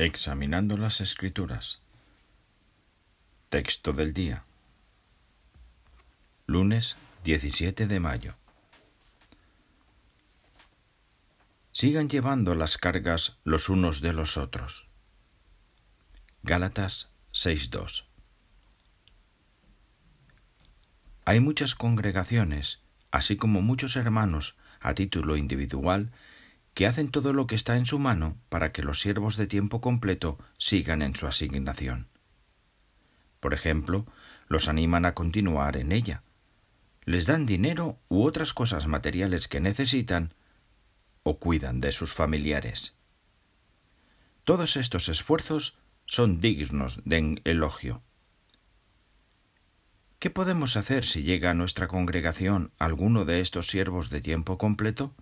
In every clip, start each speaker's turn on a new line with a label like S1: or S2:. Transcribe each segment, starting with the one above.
S1: Examinando las Escrituras. Texto del día. Lunes 17 de mayo. Sigan llevando las cargas los unos de los otros. Gálatas 6.2. Hay muchas congregaciones, así como muchos hermanos a título individual, que hacen todo lo que está en su mano para que los siervos de tiempo completo sigan en su asignación. Por ejemplo, los animan a continuar en ella, les dan dinero u otras cosas materiales que necesitan o cuidan de sus familiares. Todos estos esfuerzos son dignos de elogio. ¿Qué podemos hacer si llega a nuestra congregación alguno de estos siervos de tiempo completo?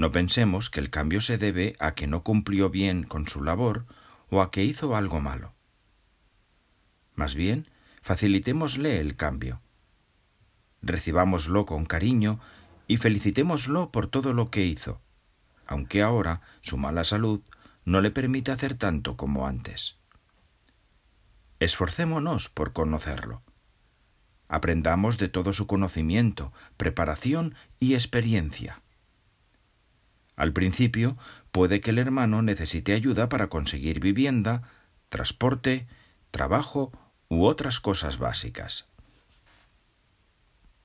S1: No pensemos que el cambio se debe a que no cumplió bien con su labor o a que hizo algo malo. Más bien, facilitémosle el cambio. Recibámoslo con cariño y felicitémoslo por todo lo que hizo, aunque ahora su mala salud no le permite hacer tanto como antes. Esforcémonos por conocerlo. Aprendamos de todo su conocimiento, preparación y experiencia. Al principio puede que el hermano necesite ayuda para conseguir vivienda, transporte, trabajo u otras cosas básicas.